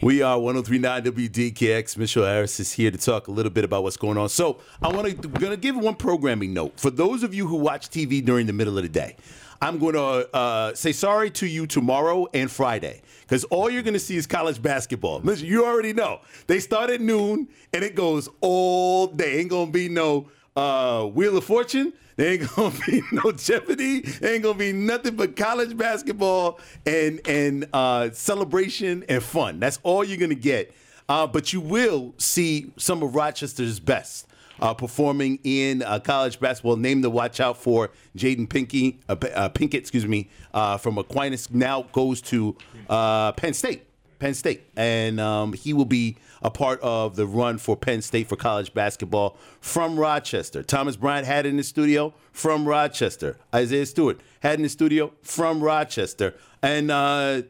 We are 1039 WDKX. Mitchell Harris is here to talk a little bit about what's going on. So, I want to going to give one programming note for those of you who watch TV during the middle of the day. I'm going to uh, say sorry to you tomorrow and Friday because all you're going to see is college basketball. Listen, you already know they start at noon and it goes all day. Ain't going to be no uh, Wheel of Fortune. There ain't gonna be no Jeopardy. There ain't gonna be nothing but college basketball and and uh, celebration and fun. That's all you're gonna get. Uh, but you will see some of Rochester's best. Uh, performing in uh, college basketball, name to watch out for Jalen Pinky, uh, uh, Pickett, excuse me, uh, from Aquinas now goes to uh, Penn State. Penn State, and um, he will be a part of the run for Penn State for college basketball from Rochester. Thomas Bryant had in the studio from Rochester. Isaiah Stewart had in the studio from Rochester, and uh,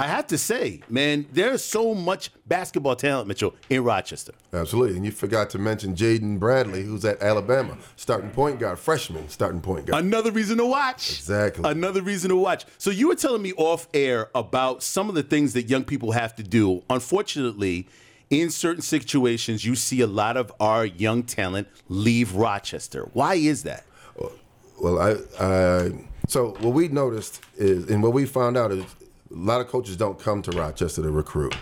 I have to say, man, there's so much basketball talent, Mitchell, in Rochester. Absolutely. And you forgot to mention Jaden Bradley, who's at Alabama, starting point guard, freshman starting point guard. Another reason to watch. Exactly. Another reason to watch. So you were telling me off air about some of the things that young people have to do. Unfortunately, in certain situations, you see a lot of our young talent leave Rochester. Why is that? Well, I, I so what we noticed is, and what we found out is, lot of coaches don't come to Rochester to recruit.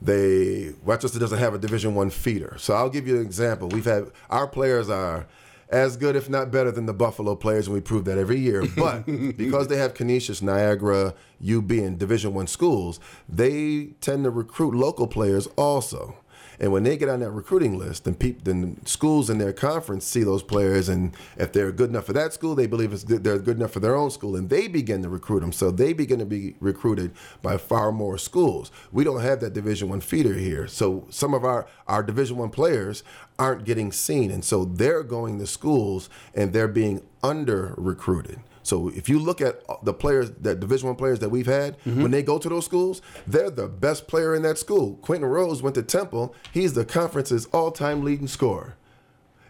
They Rochester doesn't have a Division One feeder. So I'll give you an example. We've had our players are as good, if not better, than the Buffalo players, and we prove that every year. But because they have Canisius, Niagara, UB, and Division One schools, they tend to recruit local players also. And when they get on that recruiting list, then peop- then schools in their conference see those players, and if they're good enough for that school, they believe it's good, they're good enough for their own school, and they begin to recruit them. So they begin to be recruited by far more schools. We don't have that Division One feeder here, so some of our our Division One players aren't getting seen, and so they're going to schools and they're being under recruited. So if you look at the players, that Division One players that we've had, when they go to those schools, they're the best player in that school. Quinton Rose went to Temple; he's the conference's all-time leading scorer.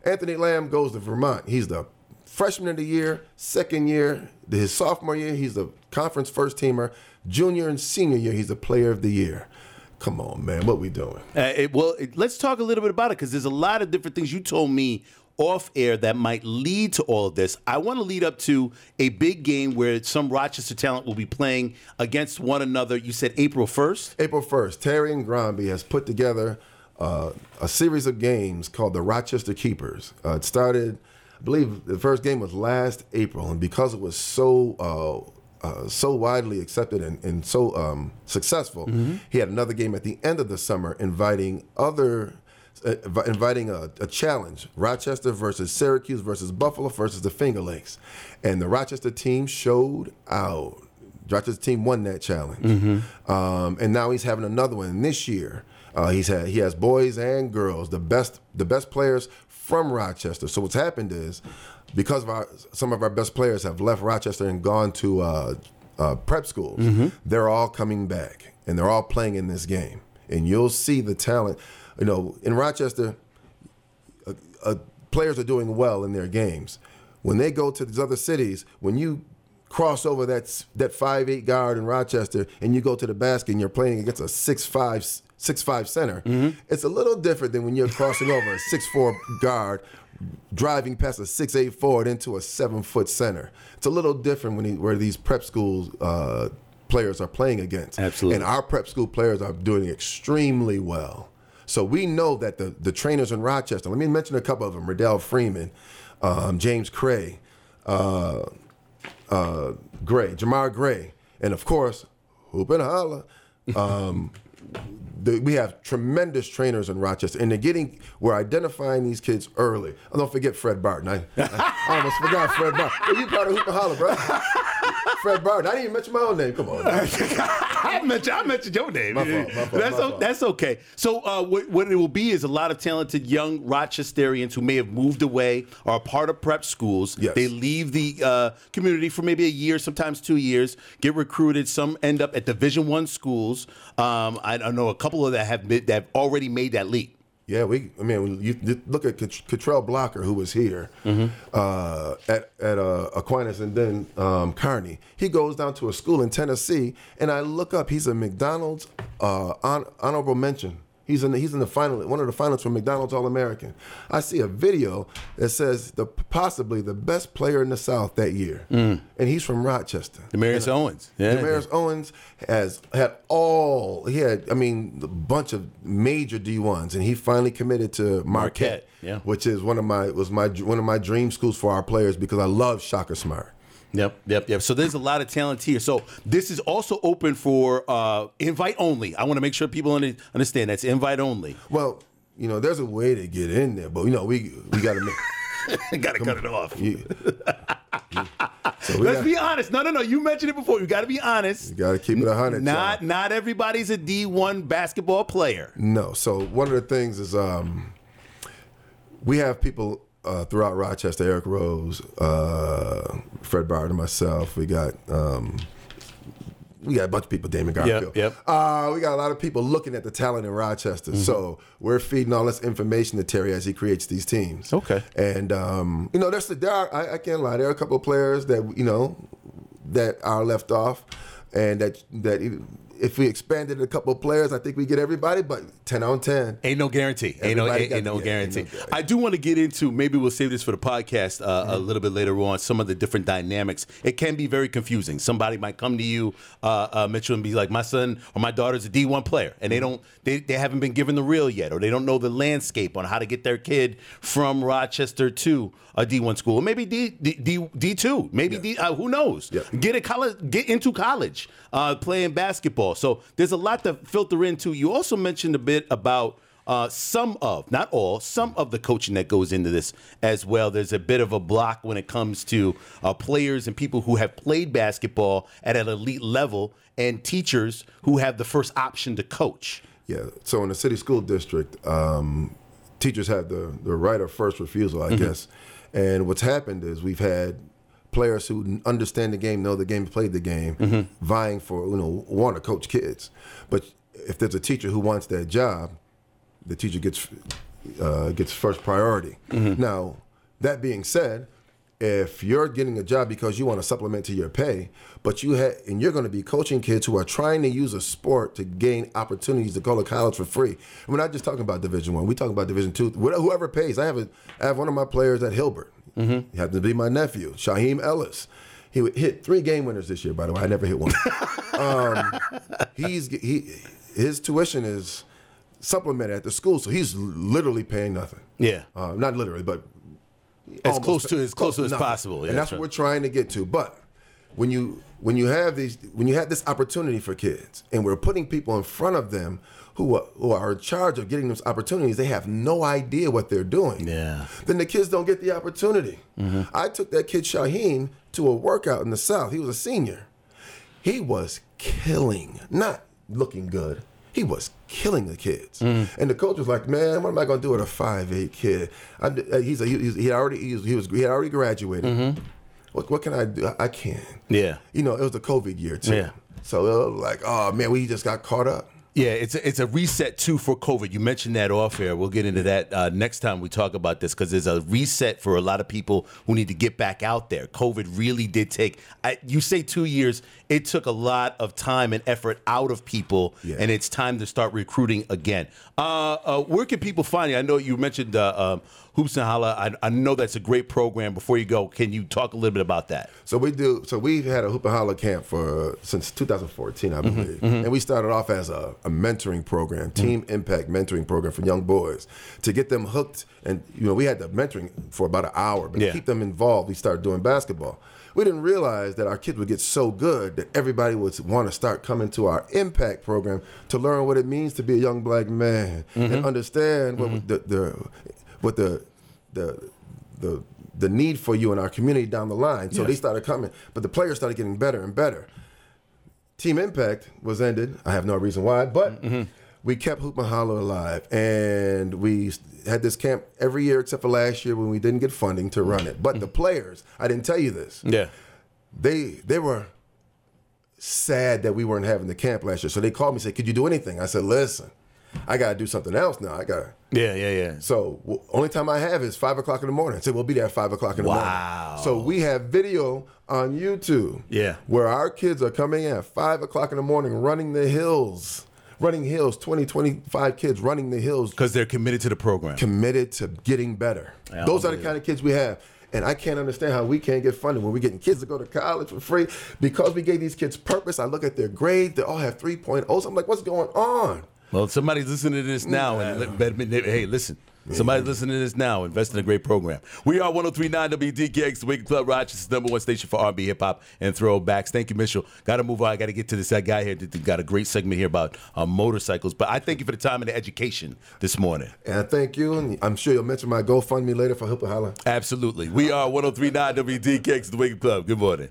Anthony Lamb goes to Vermont; he's the freshman of the year, second year, his sophomore year, he's the conference first teamer. Junior and senior year, he's the player of the year. Come on, man, what we doing? Uh, it, well, it, let's talk a little bit about it because there's a lot of different things you told me off air that might lead to all of this. I want to lead up to a big game where some Rochester talent will be playing against one another. You said April 1st? April 1st, Terry and Gromby has put together uh, a series of games called the Rochester Keepers. Uh, it started, I believe, the first game was last April, and because it was so uh, uh, so widely accepted and, and so um, successful, he had another game at the end of the summer, inviting other. Uh, inviting a, a challenge Rochester versus Syracuse versus Buffalo versus the Finger Lakes. And the Rochester team showed out. Rochester team won that challenge, um, and now he's having another one And this year. Uh, he's had he has boys and girls, the best the best players from Rochester. So what's happened is because of our some of our best players have left Rochester and gone to uh, uh, prep schools, they're all coming back and they're all playing in this game. And you'll see the talent. You know, in Rochester, uh, players are doing well in their games. When they go to these other cities, when you cross over that that five eight guard in Rochester and you go to the basket and you're playing against a six five six five center, it's a little different than when you're crossing over a six four guard, driving past a six eight forward into a seven foot center. It's a little different when he, where these prep schools. Uh, players are playing against Absolutely. and our prep school players are doing extremely well so we know that the, the trainers in Rochester, let me mention a couple of them Riddell Freeman, um, James Cray, uh, uh, Gray, Jamar Gray, and of course, Hoop 'N Holla. Um, the, we have tremendous trainers in Rochester, and they're getting, we're identifying these kids early. Oh, don't forget Fred Barton. I, I almost forgot Fred Barton. Hey, you part of Hoop 'N Holla, bro. Fred Barton. I didn't even mention my own name. Come on. I mentioned I mentioned your name. My fault, my fault, that's o- that's okay. So uh, what, what it will be is a lot of talented young Rochesterians who may have moved away or are part of prep schools. Yes. They leave the uh, community for maybe a year, sometimes two years, get recruited. Some end up at Division One schools. Um, I, I know a couple of that have made, that have already made that leap. Yeah, we. I mean, you, look at Cot- Cottrell Blocker, who was here Mm-hmm. uh, at at uh, Aquinas and then um, Kearney. He goes down to a school in Tennessee, and I look up. He's a McDonald's uh, hon- honorable mention. He's in the, he's in the final one of the finalists for McDonald's All American. I see a video that says the possibly the best player in the South that year, Mm. and he's from Rochester. Damarius Owens. Yeah. Damarius Owens has had all he had. I mean, a bunch of major D ones, and he finally committed to Marquette, Marquette, yeah. which is one of my was my one of my dream schools for our players because I love Shaka Smart. Yep, yep, yep. So there's a lot of talent here. So this is also open for uh, invite only. I want to make sure people understand that's invite only. Well, you know, there's a way to get in there, but you know, we we got to make. Got to cut it off. You, so Let's got, be honest. No, no, no. You mentioned it before. You got to be honest. You got to keep it a hundred. Not y'all. not everybody's a D1 basketball player. No. So one of the things is um, we have people uh, throughout Rochester, Eric Rose, uh, Fred Barrett, and myself. We got um, we got a bunch of people, Damon Garfield. yep. Uh, we got a lot of people looking at the talent in Rochester. So we're feeding all this information to Terry as he creates these teams. Okay. And um, you know, there's there are I, I can't lie. There are a couple of players that you know that are left off, and that that if we expanded a couple of players, I think we get everybody. But ten on ten. Ain't no guarantee. Ain't no, ain't, ain't no yeah, guarantee. ain't no guarantee. I do want to get into maybe we'll save this for the podcast uh, Mm-hmm. a little bit later on. Some of the different dynamics. It can be very confusing. Somebody might come to you, uh, uh, Mitchell, and be like, "My son or my daughter's a D one player," and they Mm-hmm. don't, they, they haven't been given the real yet, or they don't know the landscape on how to get their kid from Rochester to a D one school, or maybe D D D, two, maybe D. Uh, who knows? Yeah. Get a college, get into college, uh, playing basketball. So there's a lot to filter into. You also mentioned a bit about uh, some of, not all, some of the coaching that goes into this as well. There's a bit of a block when it comes to uh, players and people who have played basketball at an elite level, and teachers who have the first option to coach. Yeah. So in the city school district, um, teachers have the, the right of first refusal, I guess. And what's happened is we've had players who understand the game, know the game, played the game, vying for you know want to coach kids. But if there's a teacher who wants that job, the teacher gets uh, gets first priority. Now, that being said, if you're getting a job because you want to supplement to your pay, but you had and you're going to be coaching kids who are trying to use a sport to gain opportunities to go to college for free. And we're not just talking about Division One. We talk about Division Two. Whoever pays. I have a I have one of my players at Hilbert. He happens to be my nephew, Shaheem Ellis. He would hit three game winners this year. By the way, I never hit one. um, he's he his tuition is supplemented at the school, so he's literally paying nothing. Yeah. Uh, not literally, but As close to- as close to as possible, yeah, and that's what we're trying to get to. But when you when you have these when you have this opportunity for kids, and we're putting people in front of them who are, who are in charge of getting those opportunities, they have no idea what they're doing. Yeah. Then the kids don't get the opportunity. Mm-hmm. I took that kid Shaheen to a workout in the South. He was a senior. He was killing, not looking good. He was killing the kids, and the coach was like, "Man, what am I going to do with a five eight kid? I'm, uh, he's a, he, he's- he already he was, he was he had already graduated. What what can I do? I, I can't. Yeah. You know, it was the COVID year too. Yeah. So it was like, oh man, we just got caught up. Yeah, it's a, it's a reset too for COVID. You mentioned that off air. We'll get into that uh, next time we talk about this because there's a reset for a lot of people who need to get back out there. COVID really did take. I, you say two years. It took a lot of time and effort out of people, Yeah. and it's time to start recruiting again. Uh, uh, where can people find you? I know you mentioned uh, um, Hoops 'N Holla. I, I know that's a great program. Before you go, can you talk a little bit about that? So we do. So we've had a hoop 'n holla camp for uh, since 2014, I mm-hmm, believe, mm-hmm. and we started off as a, a mentoring program, mm-hmm. team impact mentoring program for young boys to get them hooked. And you know, we had the mentoring for about an hour, but Yeah. to keep them involved, we started doing basketball. We didn't realize that our kids would get so good that everybody would want to start coming to our impact program to learn what it means to be a young black man and understand what the, the what the the the the need for you in our community down the line. So they started coming, but the players started getting better and better. Team Impact was ended. I have no reason why, but mm-hmm. we kept Hoop Holla alive, and we had this camp every year except for last year when we didn't get funding to run it. But the mm-hmm. players, I didn't tell you this, Yeah. they they were sad that we weren't having the camp last year. So they called me and said, "Could you do anything?" I said, "Listen, I got to do something else now. I gotta. Yeah, yeah, yeah. so w- only time I have is five o'clock in the morning. I say we'll be there at five o'clock in the morning. Wow. morning. So we have video on YouTube. Yeah. Where our kids are coming in at five o'clock in the morning, running the hills, running hills. 20, 25 kids running the hills, Because they're committed to the program. committed to getting better. Yeah, Those are the kind of kids we have. And I can't understand how we can't get funded when we're getting kids to go to college for free because we gave these kids purpose. I look at their grades; they all have 3.0s. I'm like, what's going on? Well, somebody's listening to this now, and let- bet- bet- hey, listen. Somebody's listening to this now. Invest in a great program. We are 1039 WDKX, the Wake Club, Rochester's number one station for R&B, hip hop, and throwbacks. Thank you, Mitchell. Got to move on. I got to get to this that guy here. Got a great segment here about uh, motorcycles. But I thank you for the time and the education this morning. And I thank you, and I'm sure you'll mention my GoFundMe later for Help a Absolutely. We are 1039 WDKX, the Wake Club. Good morning.